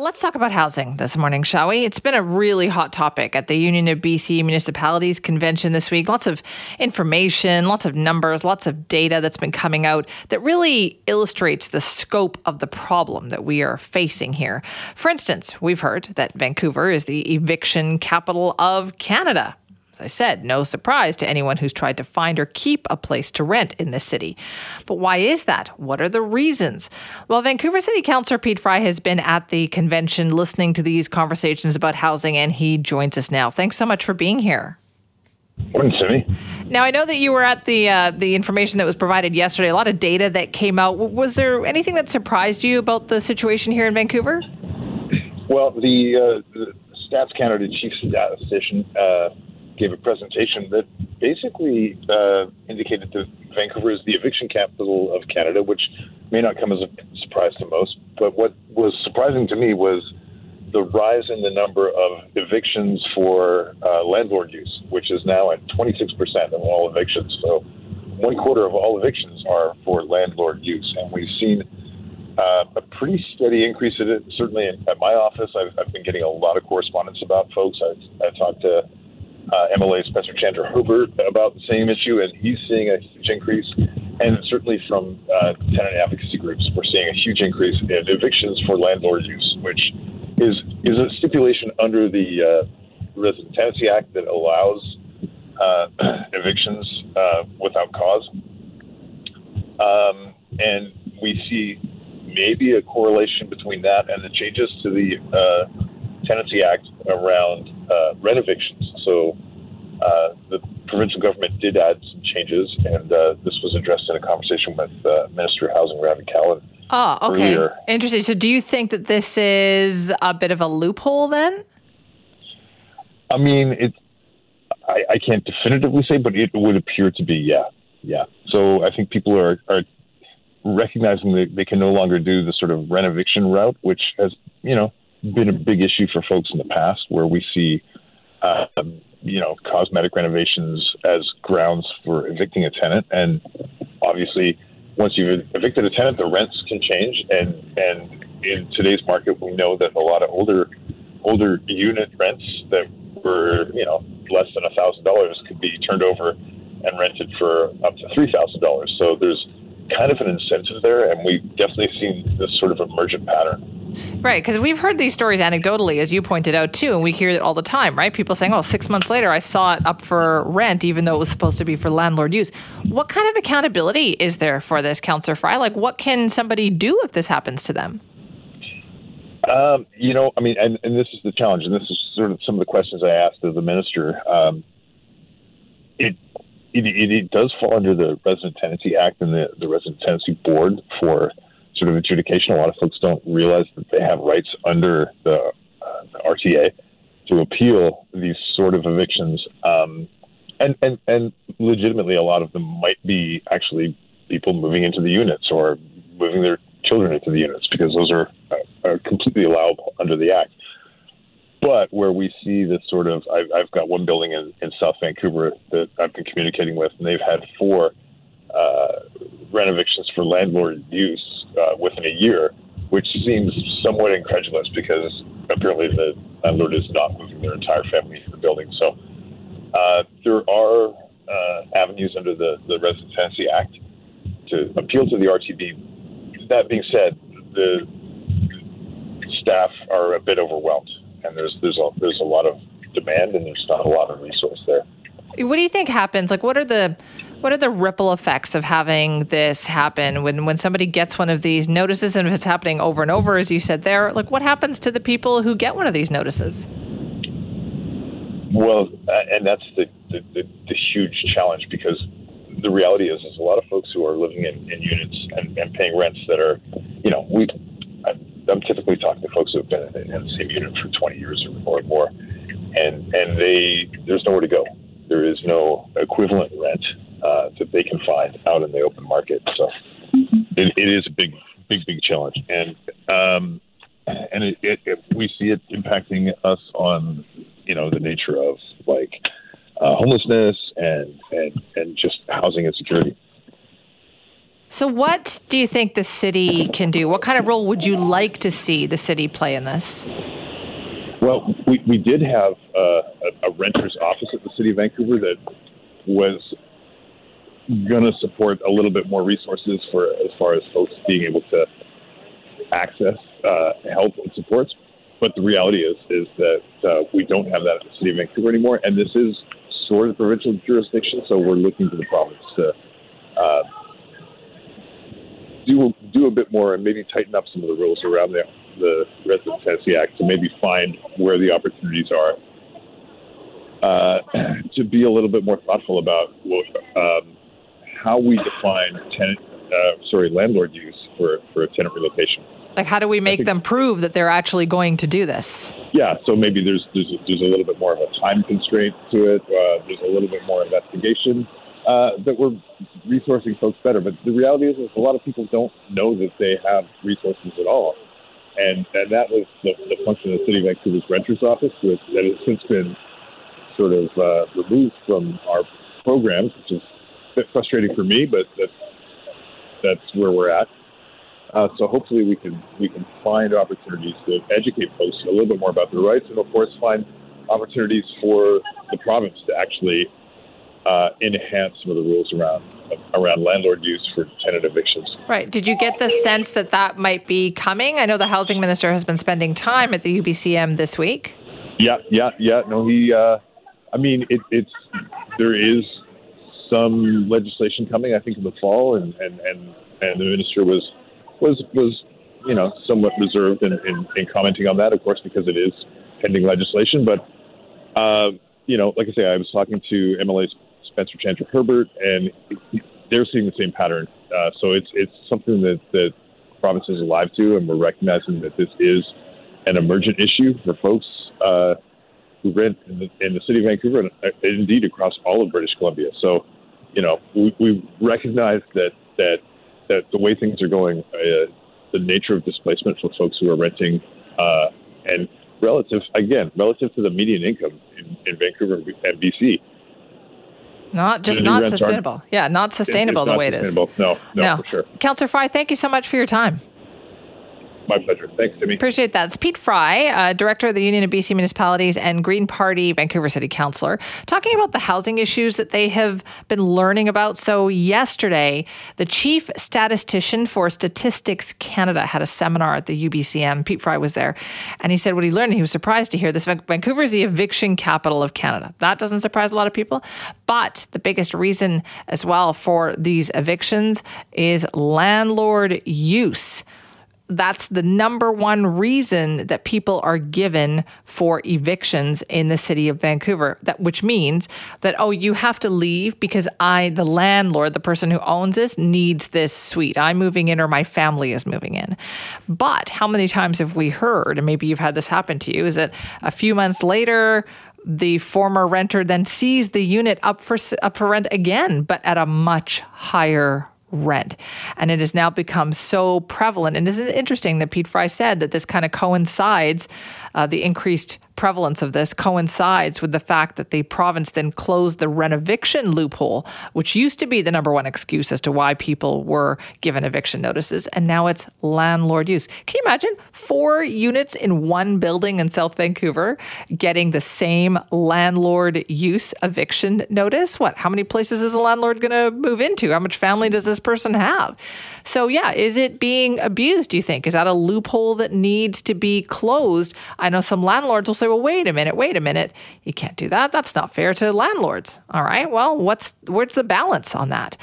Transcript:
Let's talk about housing this morning, shall we? It's been a really hot topic at the Union of BC Municipalities convention this week. Lots of information, lots of numbers, lots of data that's been coming out that really illustrates the scope of the problem that we are facing here. For instance, we've heard that Vancouver is the eviction capital of Canada. I said, no surprise to anyone who's tried to find or keep a place to rent in this city. But why is that? What are the reasons? Well, Vancouver City Councillor Pete Fry has been at the convention listening to these conversations about housing, and he joins us now. Thanks so much for being here. Morning, Simi. Now I know that you were at the uh, the information that was provided yesterday. A lot of data that came out. Was there anything that surprised you about the situation here in Vancouver? Well, the, uh, the Stats Canada chief statistician uh, gave a presentation that basically uh, indicated that Vancouver is the eviction capital of Canada, which may not come as a surprise to most. But what was surprising to me was the rise in the number of evictions for uh, landlord use, which is now at 26% of all evictions. So one quarter of all evictions are for landlord use. And we've seen uh, a pretty steady increase in it. Certainly at my office, I've, I've been getting a lot of correspondence about folks. I've, I've talked to uh, MLA Spencer Chandra Herbert about the same issue, and he's seeing a huge increase. And certainly from uh, tenant advocacy groups, we're seeing a huge increase in evictions for landlord use, which is is a stipulation under the uh, Resident Tenancy Act that allows uh, evictions uh, without cause. Um, and we see maybe a correlation between that and the changes to the uh, Tenancy Act around uh, renovictions. So uh, the provincial government did add some changes, and uh, this was addressed in a conversation with uh, Minister of Housing Ravi Kahlon. Oh, okay. Earlier. Interesting. So, do you think that this is a bit of a loophole then? I mean, it. I, I can't definitively say, but it would appear to be, yeah, yeah. So, I think people are are recognizing that they can no longer do the sort of renoviction route, which has, you know, been a big issue for folks in the past, where we see, uh, you know, cosmetic renovations as grounds for evicting a tenant, and obviously, once you've evicted a tenant, the rents can change, and and in today's market, we know that a lot of older older unit rents that were you know less than a thousand dollars could be turned over and rented for up to three thousand dollars. So there's kind of an incentive there, and we've definitely seen this sort of emergent pattern. Right, because we've heard these stories anecdotally, as you pointed out too, and we hear it all the time, right? People saying, "Oh, six months later, I saw it up for rent, even though it was supposed to be for landlord use." What kind of accountability is there for this, Councillor Fry? Like, what can somebody do if this happens to them? Um, you know, I mean, and, and, this is the challenge, and this is sort of some of the questions I asked of the minister. Um, it, it, it does fall under the Resident Tenancy Act and the, the Resident Tenancy Board for sort of adjudication. A lot of folks don't realize that they have rights under the, uh, the RTA to appeal these sort of evictions. Um, and, and, and legitimately, a lot of them might be actually people moving into the units or moving their children into the units because those are, uh, are completely allowable under the Act. But where we see this sort of, I've, I've got one building in, in South Vancouver that I've been communicating with, and they've had four uh, renovictions for landlord use uh, within a year, which seems somewhat incredulous because apparently the landlord is not moving their entire family into the building. So uh, there are uh, avenues under the, the Resident Tenancy Act to appeal to the RTB. That being said, the staff are a bit overwhelmed, and there's there's a, there's a lot of demand, and there's not a lot of resource there. What do you think happens? Like, what are the what are the ripple effects of having this happen when when somebody gets one of these notices and if it's happening over and over, as you said there? Like, what happens to the people who get one of these notices? Well, and that's the, the, the, the huge challenge because the reality is, there's a lot of folks who are living in, in units and, and paying rents that are, you know, we. I'm typically talking to folks who have been in the same unit for 20 years or more, and and they there's nowhere to go there is no equivalent rent uh, that they can find out in the open market. So it, it is a big, big, big challenge, and um, and it, it, it, we see it impacting us on you know the nature of like uh, homelessness and and just housing insecurity. So, what do you think the city can do? What kind of role would you like to see the city play in this? Well, we, we did have uh, a, a renter's office at the city of Vancouver that was going to support a little bit more resources for as far as folks being able to access uh, help and supports. But the reality is is that uh, we don't have that at the city of Vancouver anymore, and this is sort of provincial jurisdiction, so we're looking to the province to uh, do do a bit more and maybe tighten up some of the rules around the the Resident Act to maybe find where the opportunities are. Uh, to be a little bit more thoughtful about um, how we define tenant, uh, sorry, landlord use for, for a tenant relocation. Like, how do we make think, them prove that they're actually going to do this? Yeah, so maybe there's there's, there's a little bit more of a time constraint to it. Uh, there's a little bit more investigation uh, that we're resourcing folks better. But the reality is, is a lot of people don't know that they have resources at all, and and that was the, the function of the City of Vancouver's Renters Office, that, that has since been sort of uh, removed from our programs, which is a bit frustrating for me, but that's that's where we're at. Uh, so hopefully we can we can find opportunities to educate folks a little bit more about their rights, and of course find opportunities for the province to actually uh, enhance some of the rules around around landlord use for tenant evictions. Right. Did you get the sense that that might be coming? I know the housing minister has been spending time at the UBCM this week. Yeah, yeah, yeah. No, he. Uh, I mean, it, it's there is some legislation coming. I think in the fall, and and and, and the minister was was was you know somewhat reserved in, in, in commenting on that, of course, because it is pending legislation. But uh, you know, like I say, I was talking to MLA Spencer Chandra Herbert, and they're seeing the same pattern. Uh, so it's it's something that that province is alive to, and we're recognizing that this is an emergent issue for folks uh, who rent in the, in the city of Vancouver and, and indeed across all of British Columbia. So, you know, we, we recognize that that that the way things are going, uh, the nature of displacement for folks who are renting, uh, and relative again relative to the median income in, in Vancouver and BC. Not just not sustainable. Yeah, not sustainable the way it is. No, no, no, for sure. Councillor Fry, thank you so much for your time. My pleasure. Thanks, Simi. Appreciate that. It's Pete Fry, uh, Director of the Union of BC Municipalities and Green Party Vancouver City Councillor, talking about the housing issues that they have been learning about. So, yesterday, the Chief Statistician for Statistics Canada had a seminar at the UBCM. Pete Fry was there, and he said what he learned. He was surprised to hear this. Vancouver is the eviction capital of Canada. That doesn't surprise a lot of people. But the biggest reason as well for these evictions is landlord use that's the number one reason that people are given for evictions in the city of Vancouver. That which means that oh, you have to leave because I, the landlord, the person who owns this, needs this suite. I'm moving in, or my family is moving in. But how many times have we heard, and maybe you've had this happen to you, is that a few months later the former renter then sees the unit up for up for rent again, but at a much higher rent. And it has now become so prevalent. And isn't it interesting that Pete Fry said that this kind of coincides, uh, the increased prevalence of this coincides with the fact that the province then closed the renoviction loophole, which used to be the number one excuse as to why people were given eviction notices. And now it's landlord use. Can you imagine four units in one building in South Vancouver getting the same landlord use eviction notice? What? How many places is a landlord going to move into? How much family does this person have? So, yeah, is it being abused, do you think? Is that a loophole that needs to be closed? I know some landlords will say, well, wait a minute, wait a minute. You can't do that. That's not fair to landlords. All right. Well, what's where's the balance on that?